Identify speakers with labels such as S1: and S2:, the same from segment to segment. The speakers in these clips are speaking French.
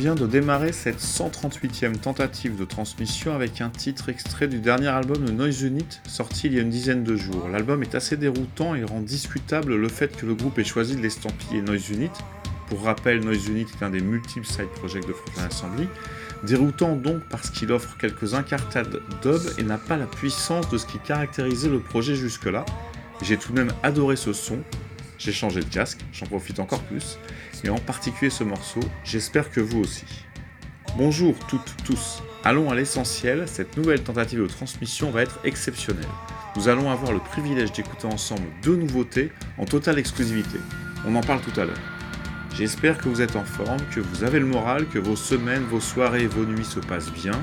S1: vient de démarrer cette 138e tentative de transmission avec un titre extrait du dernier album de Noise Unit sorti il y a une dizaine de jours. L'album est assez déroutant et rend discutable le fait que le groupe ait choisi de l'estampiller Noise Unit. Pour rappel, Noise Unit est un des multiples side projects de Frontline Assembly. Déroutant donc parce qu'il offre quelques incartades dub et n'a pas la puissance de ce qui caractérisait le projet jusque-là. J'ai tout de même adoré ce son, j'ai changé de casque, j'en profite encore plus, et en particulier ce morceau, j'espère que vous aussi. Bonjour toutes, tous, allons à l'essentiel, cette nouvelle tentative de transmission va être exceptionnelle. Nous allons avoir le privilège d'écouter ensemble deux nouveautés en totale exclusivité. On en parle tout à l'heure. J'espère que vous êtes en forme, que vous avez le moral, que vos semaines, vos soirées vos nuits se passent bien.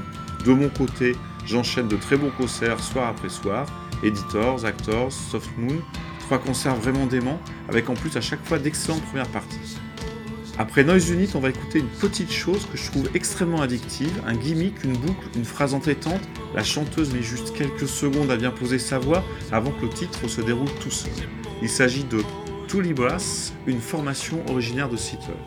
S1: De mon côté, j'enchaîne de très bons concerts soir après soir, Editors, Actors, Soft Moon, Trois concerts vraiment dément, avec en plus à chaque fois d'excellentes premières parties. Après Noise Unit, on va écouter une petite chose que je trouve extrêmement addictive, un gimmick, une boucle, une phrase entêtante. La chanteuse met juste quelques secondes à bien poser sa voix avant que le titre se déroule tout seul. Il s'agit de Tully Brass, une formation originaire de Seattle.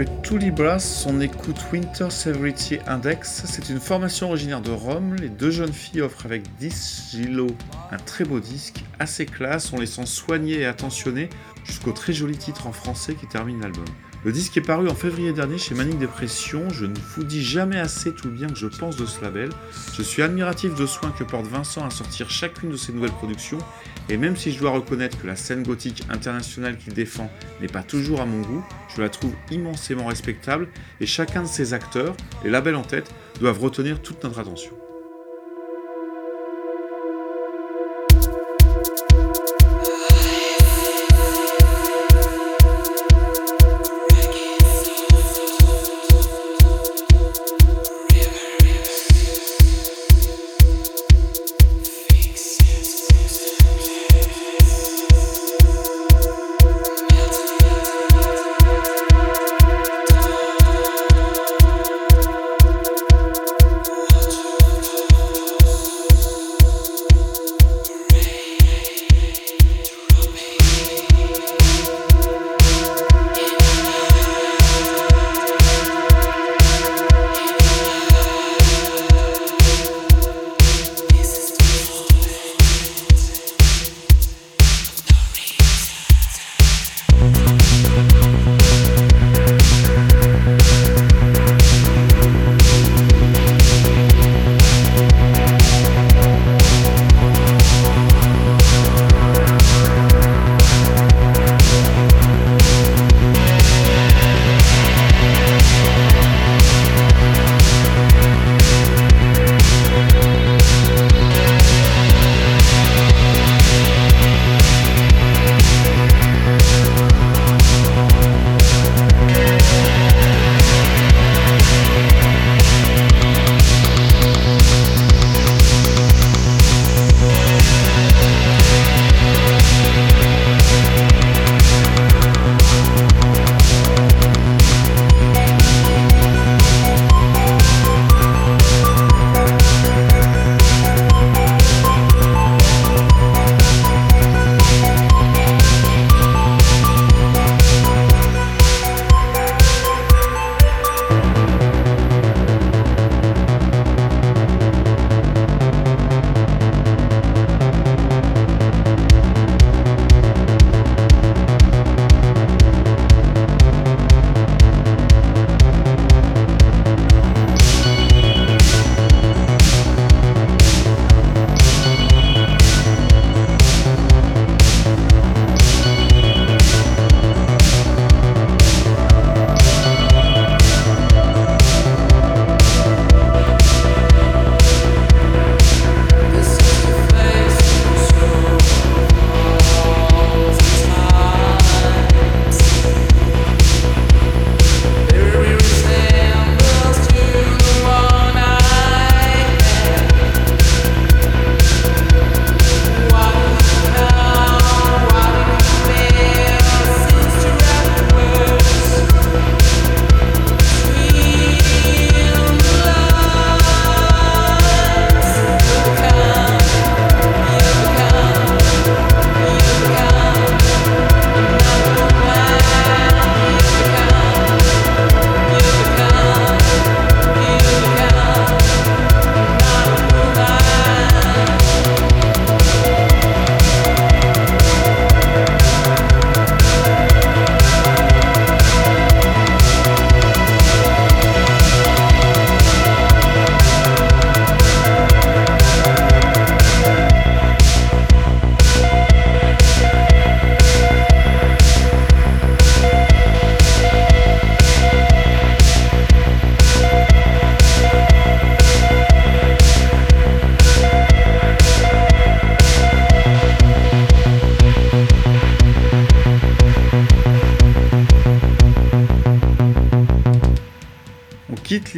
S1: Après tout Libras, on écoute Winter Severity Index. C'est une formation originaire de Rome. Les deux jeunes filles offrent avec 10 Gilo un très beau disque, assez classe, en laissant soigner et attentionner jusqu'au très joli titre en français qui termine l'album. Le disque est paru en février dernier chez Manic Depression. Je ne vous dis jamais assez tout bien que je pense de ce label. Je suis admiratif de soins que porte Vincent à sortir chacune de ses nouvelles productions. Et même si je dois reconnaître que la scène gothique internationale qu'il défend n'est pas toujours à mon goût, je la trouve immensément respectable et chacun de ses acteurs, les labels en tête, doivent retenir toute notre attention.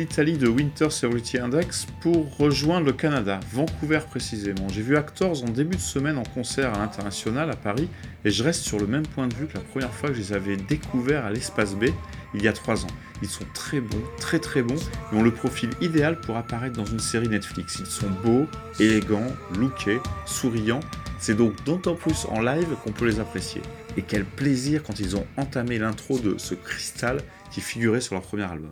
S1: l'Italie de Winter Security Index pour rejoindre le Canada, Vancouver précisément. J'ai vu Actors en début de semaine en concert à l'international à Paris et je reste sur le même point de vue que la première fois que je les avais découverts à l'espace B il y a trois ans. Ils sont très bons, très très bons et ont le profil idéal pour apparaître dans une série Netflix. Ils sont beaux, élégants, lookés, souriants C'est donc d'autant plus en live qu'on peut les apprécier. Et quel plaisir quand ils ont entamé l'intro de ce cristal qui figurait sur leur premier album.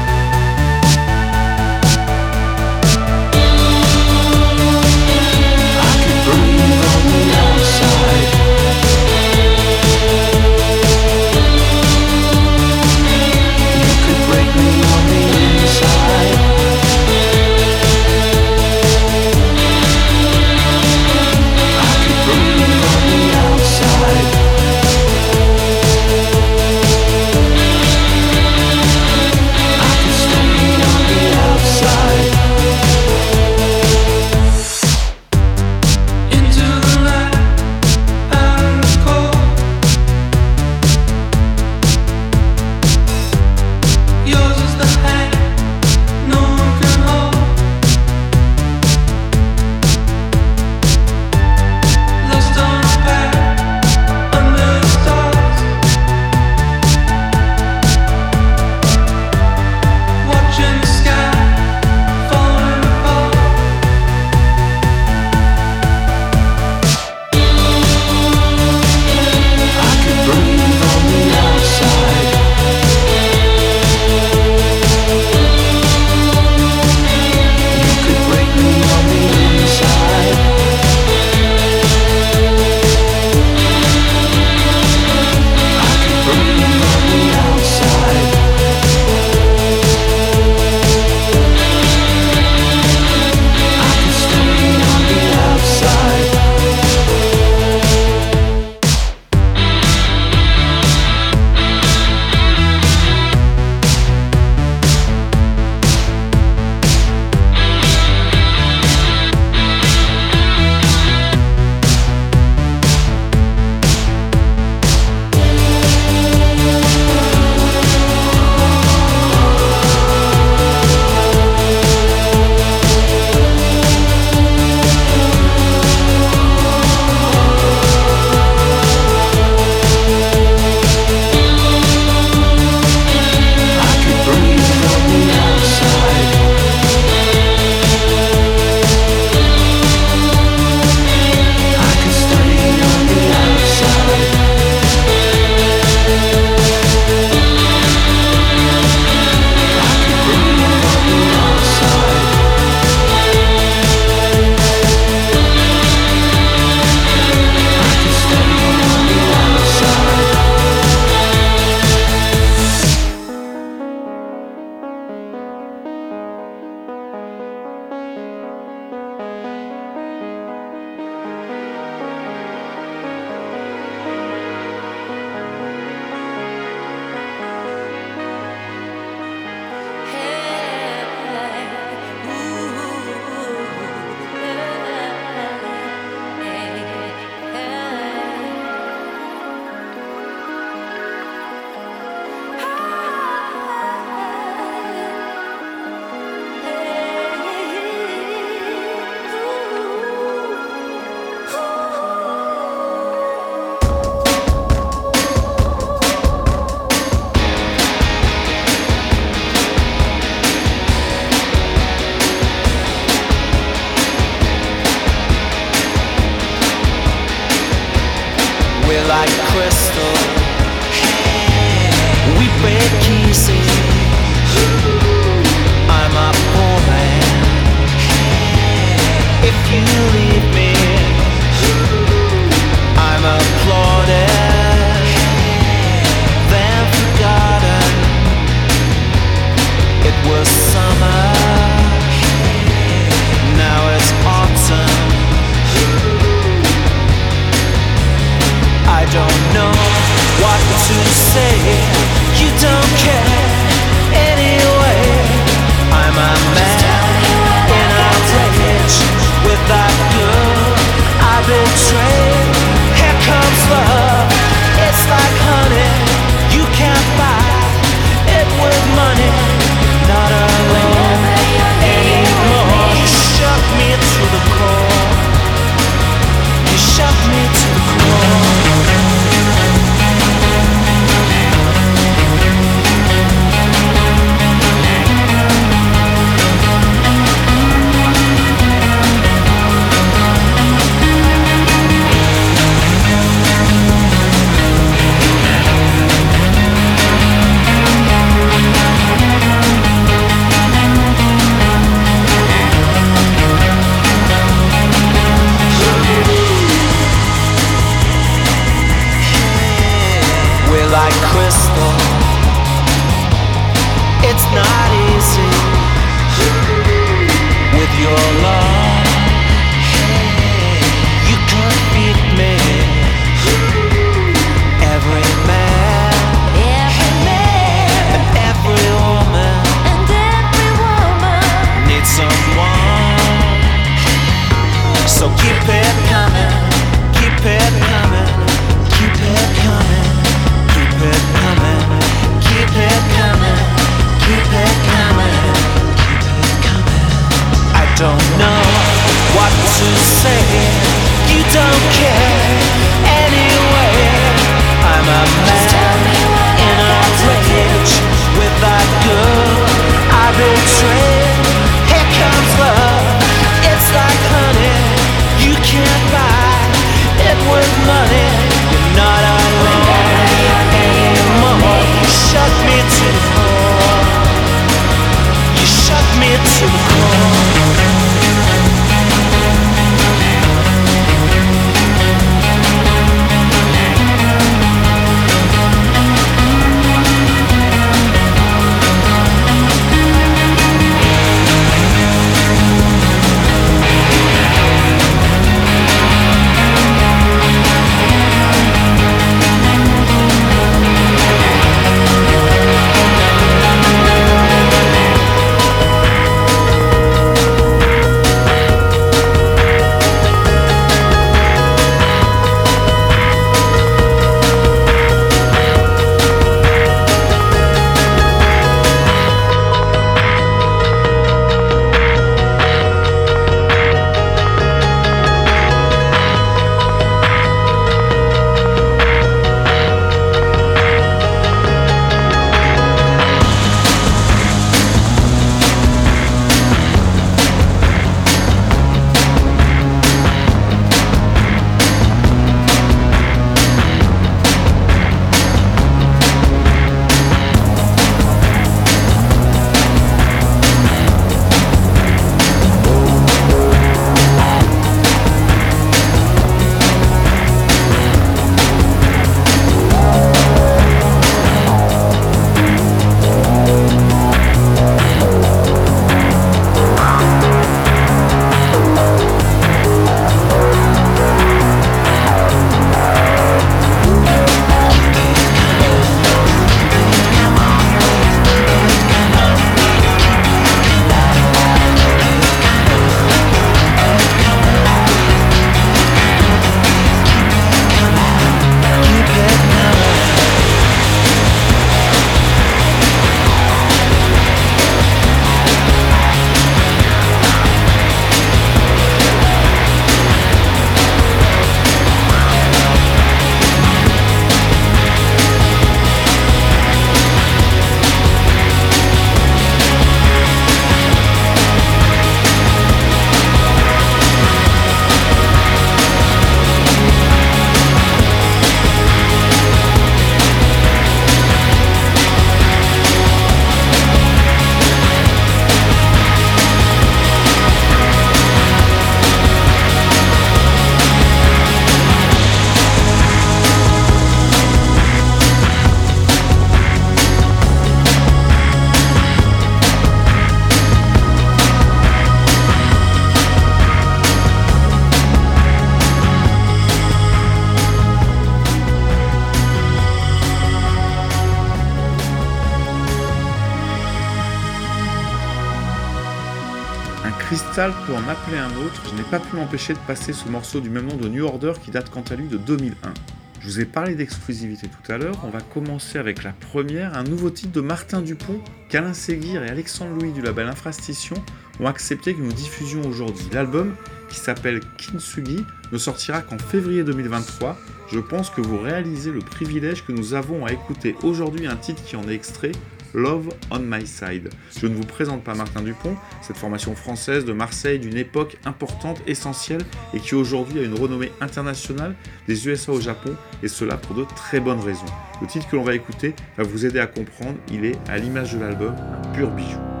S2: Crystal
S1: peut en appeler un autre, je n'ai pas pu m'empêcher de passer ce morceau du même nom de New Order qui date quant à lui de 2001. Je vous ai parlé d'exclusivité tout à l'heure, on va commencer avec la première, un nouveau titre de Martin Dupont, qu'Alain Séguir et Alexandre Louis du label Infrastition ont accepté que nous diffusions aujourd'hui. L'album, qui s'appelle Kintsugi, ne sortira qu'en février 2023. Je pense que vous réalisez le privilège que nous avons à écouter aujourd'hui un titre qui en est extrait, Love on My Side. Je ne vous présente pas Martin Dupont, cette formation française de Marseille d'une époque importante, essentielle et qui aujourd'hui a une renommée internationale des USA au Japon et cela pour de très bonnes raisons. Le titre que l'on va écouter va vous aider à comprendre, il est à l'image de l'album un pur bijou.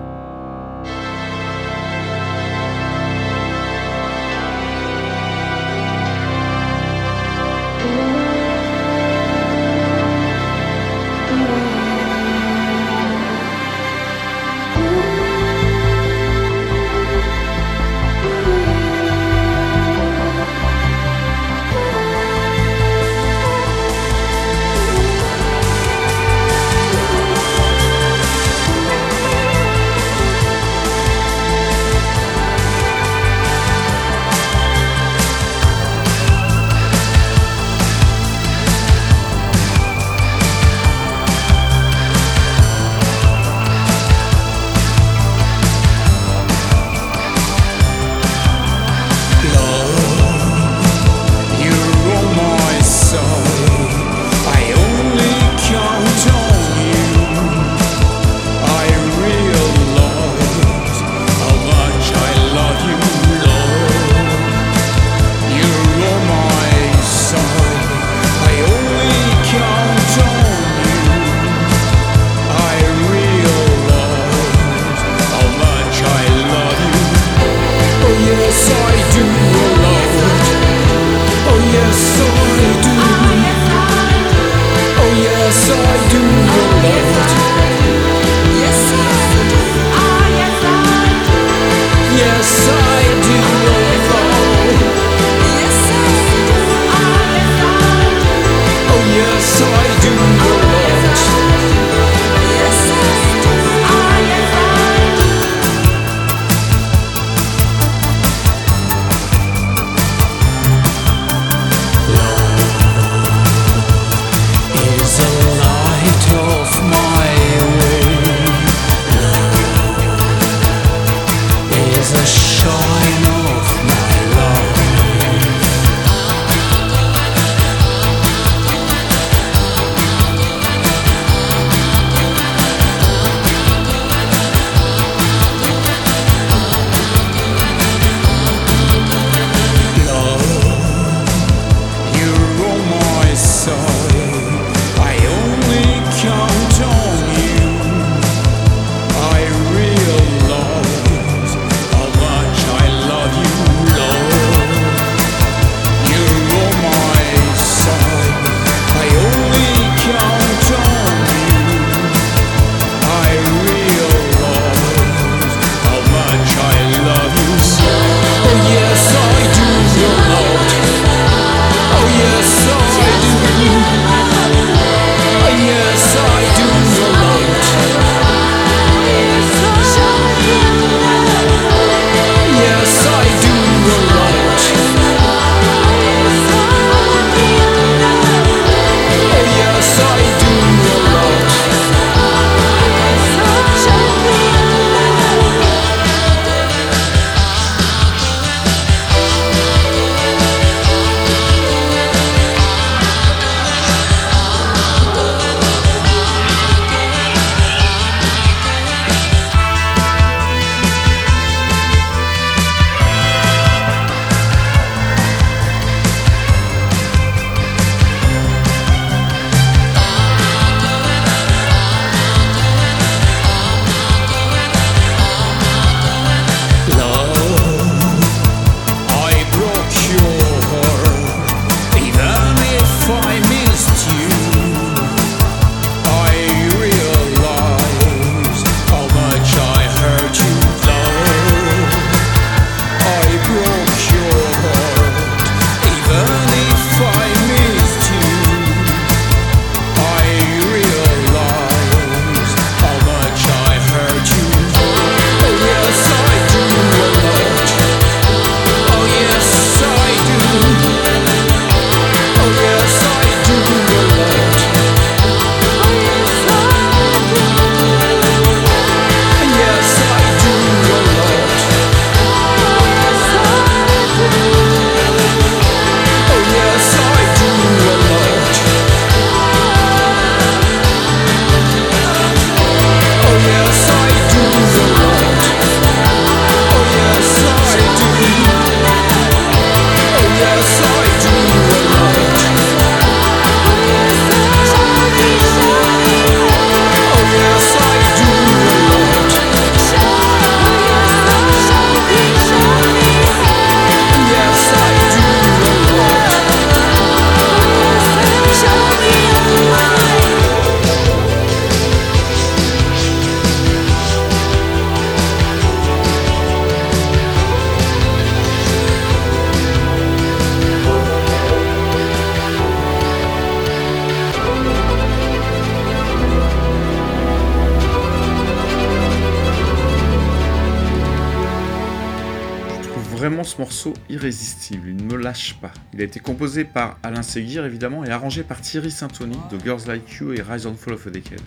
S1: Ce morceau irrésistible, il ne me lâche pas. Il a été composé par Alain Seguir évidemment et arrangé par Thierry Sintoni de Girls Like You et Rise and Fall of a Decade.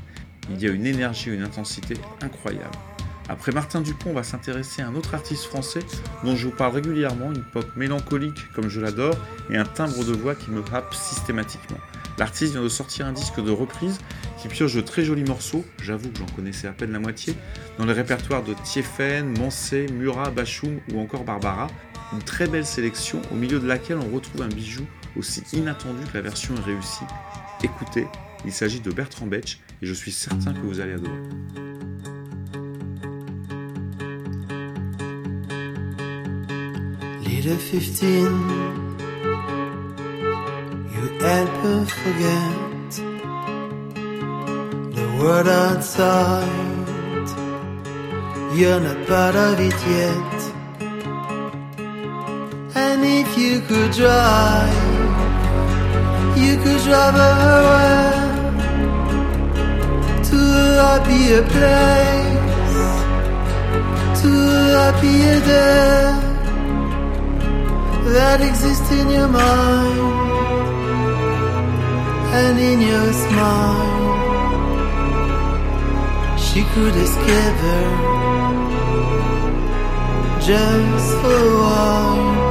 S1: Il y a une énergie une intensité incroyables. Après Martin Dupont, on va s'intéresser à un autre artiste français dont je vous parle régulièrement, une pop mélancolique comme je l'adore et un timbre de voix qui me happe systématiquement. L'artiste vient de sortir un disque de reprise qui pioche de très jolis morceaux, j'avoue que j'en connaissais à peine la moitié, dans les répertoires de Tiefen, Mansé, Murat, Bachoum ou encore Barbara. Une très belle sélection au milieu de laquelle on retrouve un bijou aussi inattendu que la version est réussie. Écoutez, il s'agit de Bertrand Betch et je suis certain que vous allez adorer.
S3: Little 15, you ever forget the world outside? You're not part of it yet. And if you could drive, you could drive away to a happier place, to a happier day that exists in your mind and in your smile. She could escape her just for a while.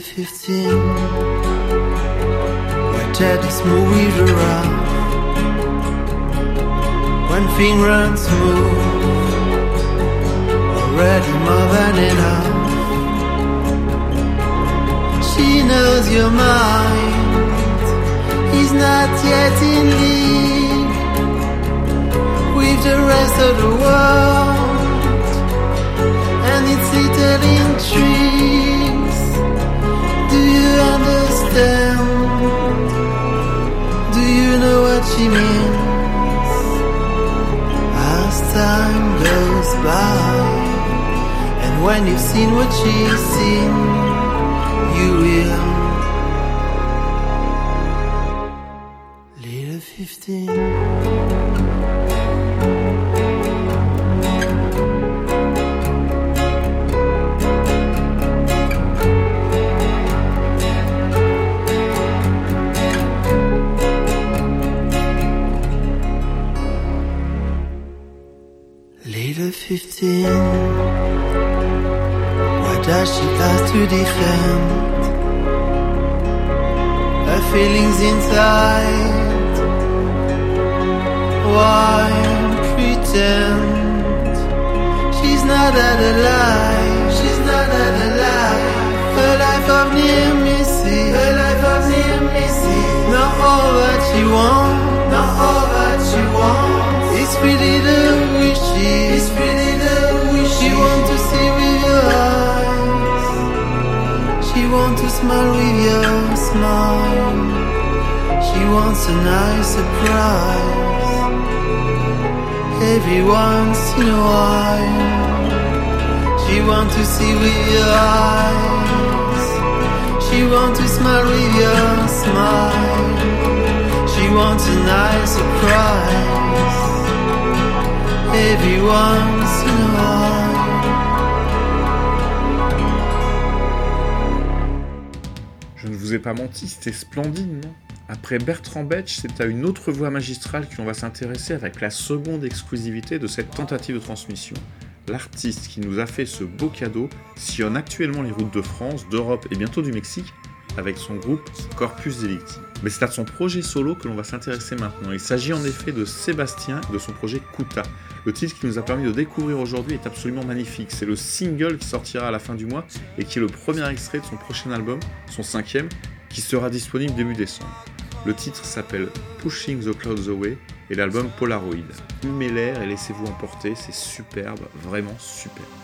S3: 15, where daddy's movies around. When things run smooth already more than enough. She knows your mind is not yet in league with the rest of the world and its little intrigues. Do you? Do you know what she means? As time goes by. And when you've seen what she's seen, you will. to defend her feelings inside. Why pretend she's not alive? Smile with your smile. She wants a nice surprise. Every once in a while. She want to see with your eyes. She want to smile with your smile. She wants a nice surprise. Every once in a while.
S1: Vous ai pas menti, c'était splendide, non? Après Bertrand Betch, c'est à une autre voix magistrale que l'on va s'intéresser avec la seconde exclusivité de cette tentative de transmission. L'artiste qui nous a fait ce beau cadeau sillonne actuellement les routes de France, d'Europe et bientôt du Mexique avec son groupe Corpus Delicti. Mais c'est à son projet solo que l'on va s'intéresser maintenant. Il s'agit en effet de Sébastien de son projet Kuta. Le titre qui nous a permis de découvrir aujourd'hui est absolument magnifique. C'est le single qui sortira à la fin du mois et qui est le premier extrait de son prochain album, son cinquième, qui sera disponible début décembre. Le titre s'appelle Pushing the Clouds Away et l'album Polaroid. Humez l'air et laissez-vous emporter, c'est superbe, vraiment superbe.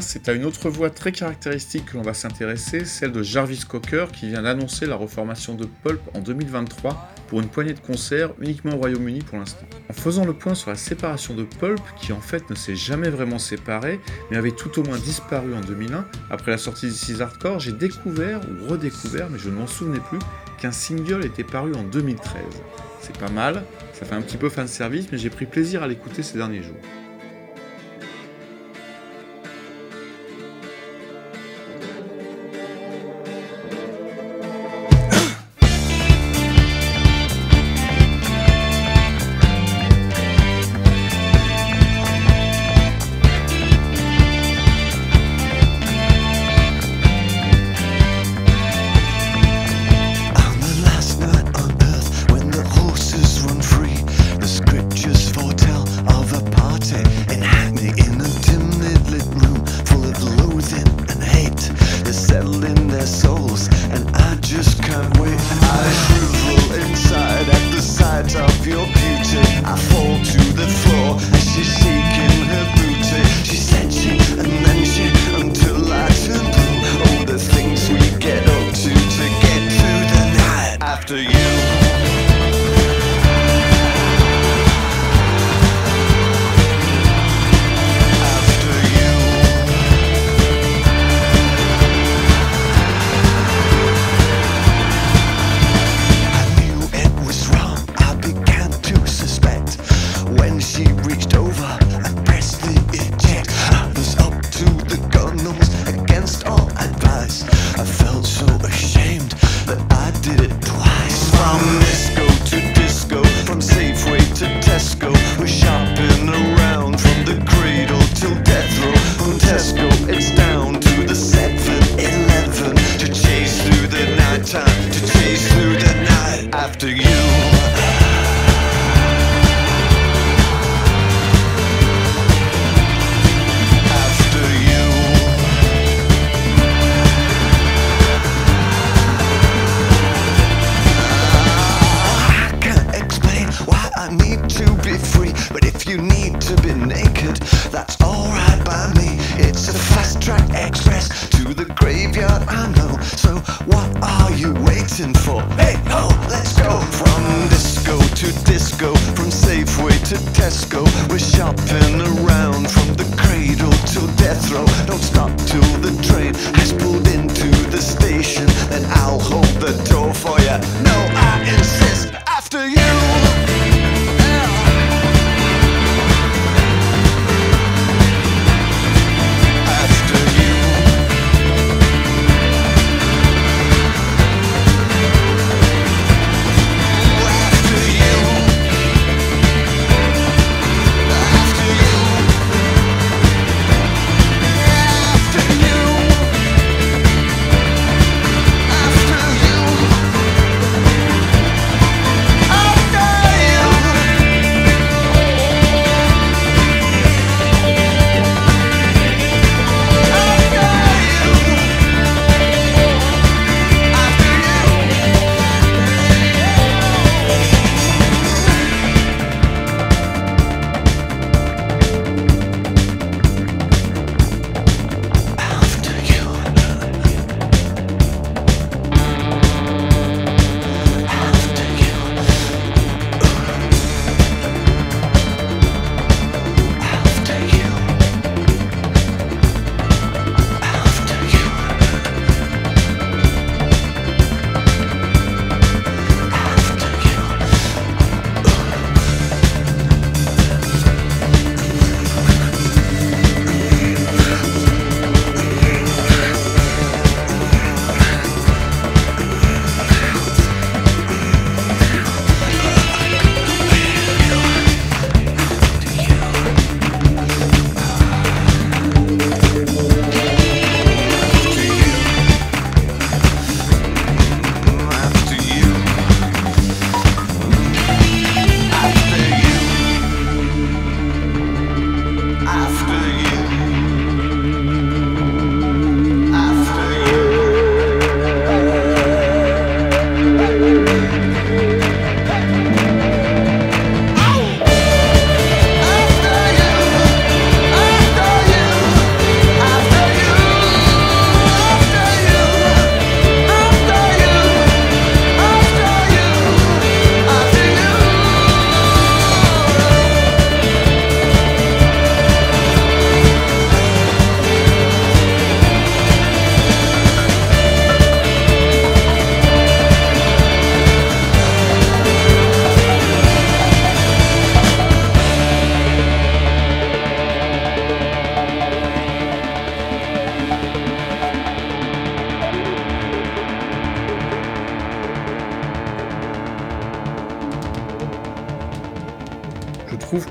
S4: C'est à une autre voix très caractéristique que l'on va s'intéresser, celle de Jarvis Cocker qui vient d'annoncer la reformation de Pulp en 2023 pour une poignée de concerts uniquement au Royaume-Uni pour l'instant. En faisant le point sur la séparation de Pulp, qui en fait ne s'est jamais vraiment séparée, mais avait tout au moins disparu en 2001, après la sortie d'Isis Hardcore, j'ai découvert, ou redécouvert, mais je ne m'en souvenais plus, qu'un single était paru en 2013. C'est pas mal, ça fait un petit peu fan service, mais j'ai pris plaisir à l'écouter ces derniers jours.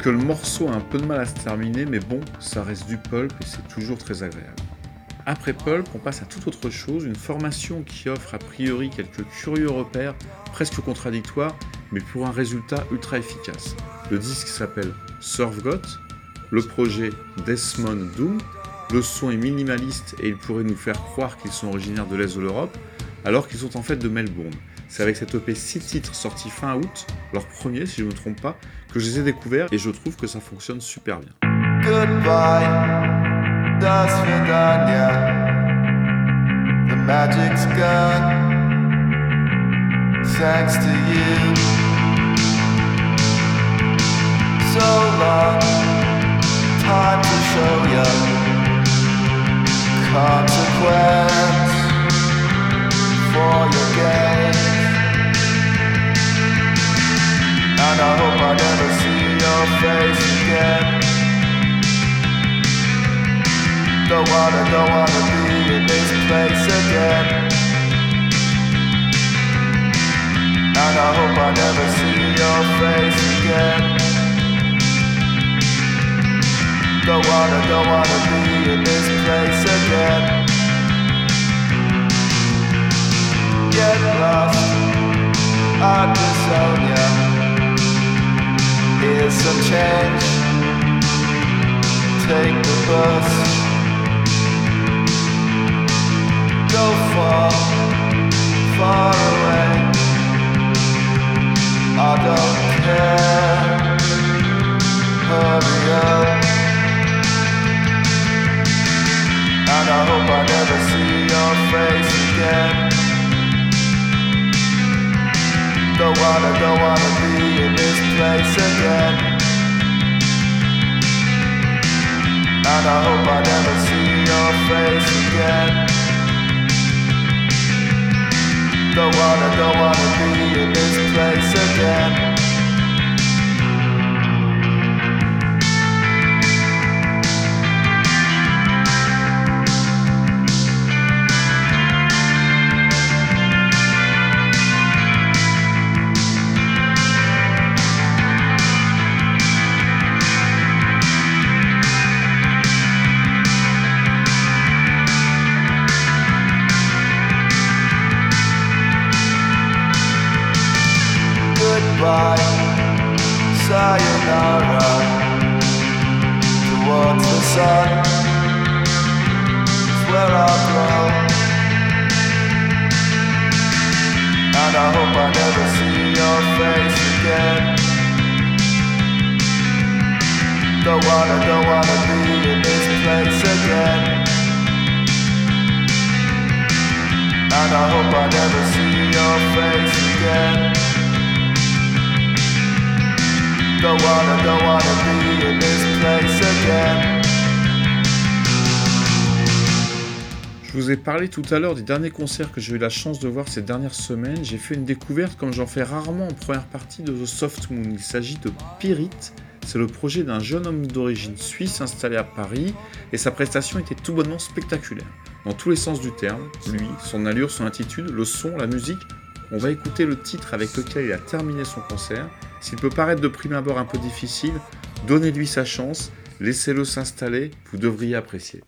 S1: Le morceau a un peu de mal à se terminer, mais bon, ça reste du pulp et c'est toujours très agréable. Après pulp, on passe à toute autre chose, une formation qui offre a priori quelques curieux repères, presque contradictoires, mais pour un résultat ultra efficace. Le disque s'appelle Surf Got, le projet Desmond Doom, le son est minimaliste et il pourrait nous faire croire qu'ils sont originaires de l'Est de l'Europe, alors qu'ils sont en fait de Melbourne. C'est avec cette EP 6 titres sorti fin août, leur premier si je ne me trompe pas, que je les ai découverts et je trouve que ça fonctionne super bien.
S5: Goodbye, das. The magic's gone. Thanks to you. So long, time to show you consequence for your games. And I hope I never see your face again. Don't wanna, don't wanna be in this place again. And I hope I never see your face again. Don't wanna, don't wanna be in this place again. Get lost, I disown ya. Here's some change. Take the bus. Go far, far away. I don't care. Hurry up. And I hope I never see your face again. Don't wanna, don't wanna be in this place again. And I hope I never see your face again. Don't wanna, don't wanna be in this place again.
S1: Parlé tout à l'heure des derniers concerts que j'ai eu la chance de voir ces dernières semaines. J'ai fait une découverte comme j'en fais rarement en première partie de The Soft Moon. Il s'agit de Pirit. C'est le projet d'un jeune homme d'origine suisse installé à Paris et sa prestation était tout bonnement spectaculaire. Dans tous les sens du terme, lui, son allure, son attitude, le son, la musique. On va écouter le titre avec lequel il a terminé son concert. S'il peut paraître de prime abord un peu difficile, donnez-lui sa chance, laissez-le s'installer, vous devriez apprécier.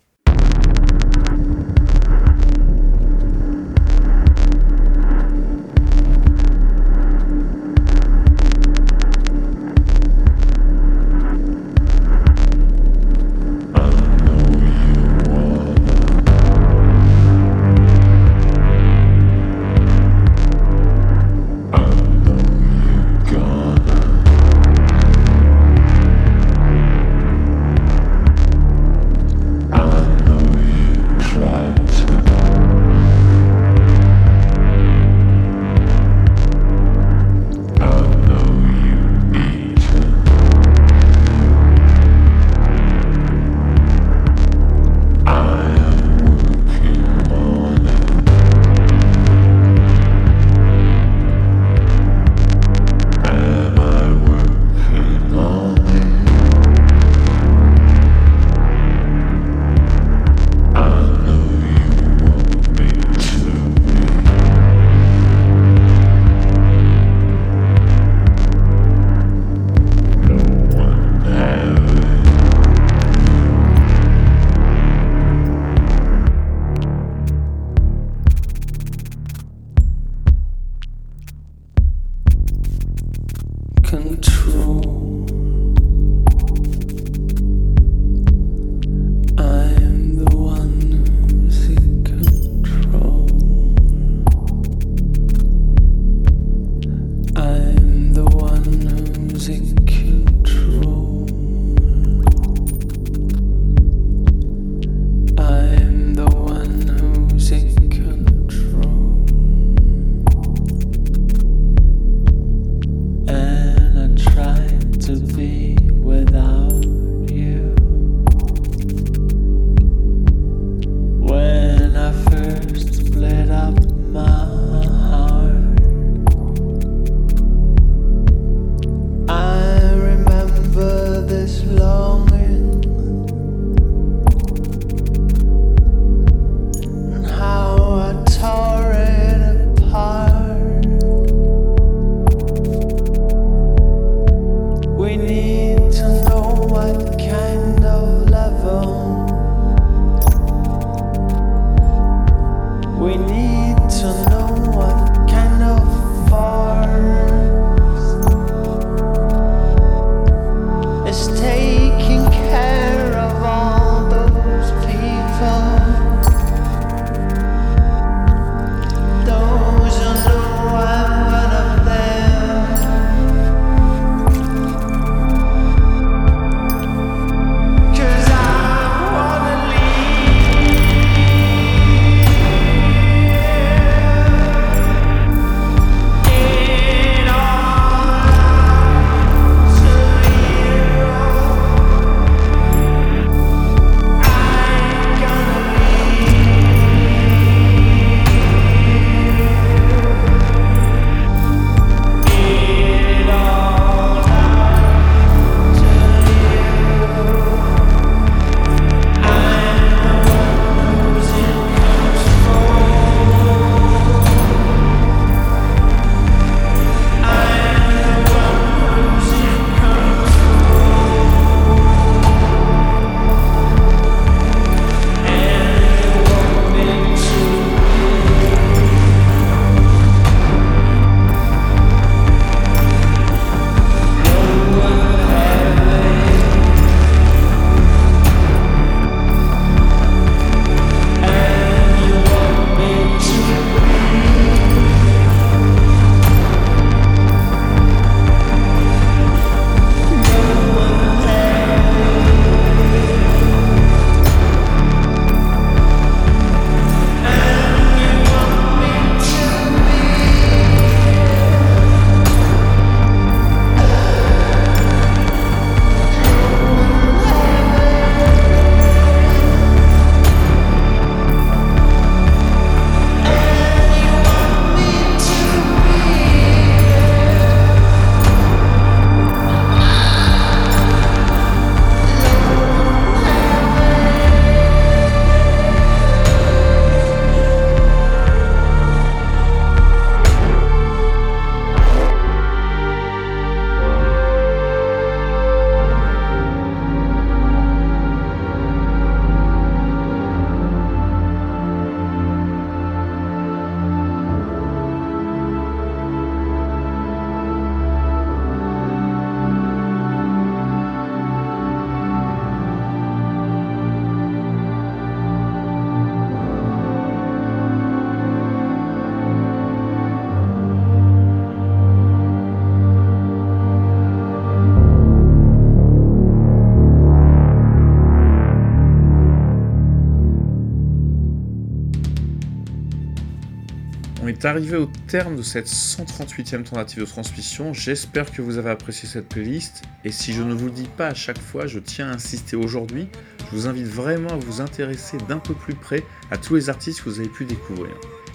S1: Est arrivé au terme de cette 138e tentative de transmission. J'espère que vous avez apprécié cette playlist. Et si je ne vous le dis pas à chaque fois, je tiens à insister aujourd'hui. Je vous invite vraiment à vous intéresser d'un peu plus près à tous les artistes que vous avez pu découvrir.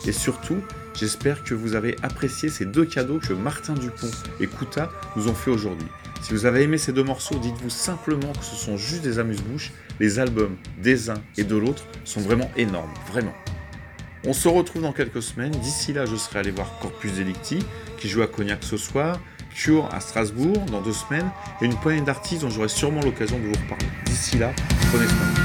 S1: Et surtout, j'espère que vous avez apprécié ces deux cadeaux que Martin Dupont et Kuta nous ont fait aujourd'hui. Si vous avez aimé ces deux morceaux, dites-vous simplement que ce sont juste des amuse-bouches. Les albums des uns et de l'autre sont vraiment énormes, vraiment. On se retrouve dans quelques semaines. D'ici là, je serai allé voir Corpus Delicti, qui joue à Cognac ce soir, Cure à Strasbourg dans deux semaines, et une poignée d'artistes dont j'aurai sûrement l'occasion de vous reparler. D'ici là, prenez soin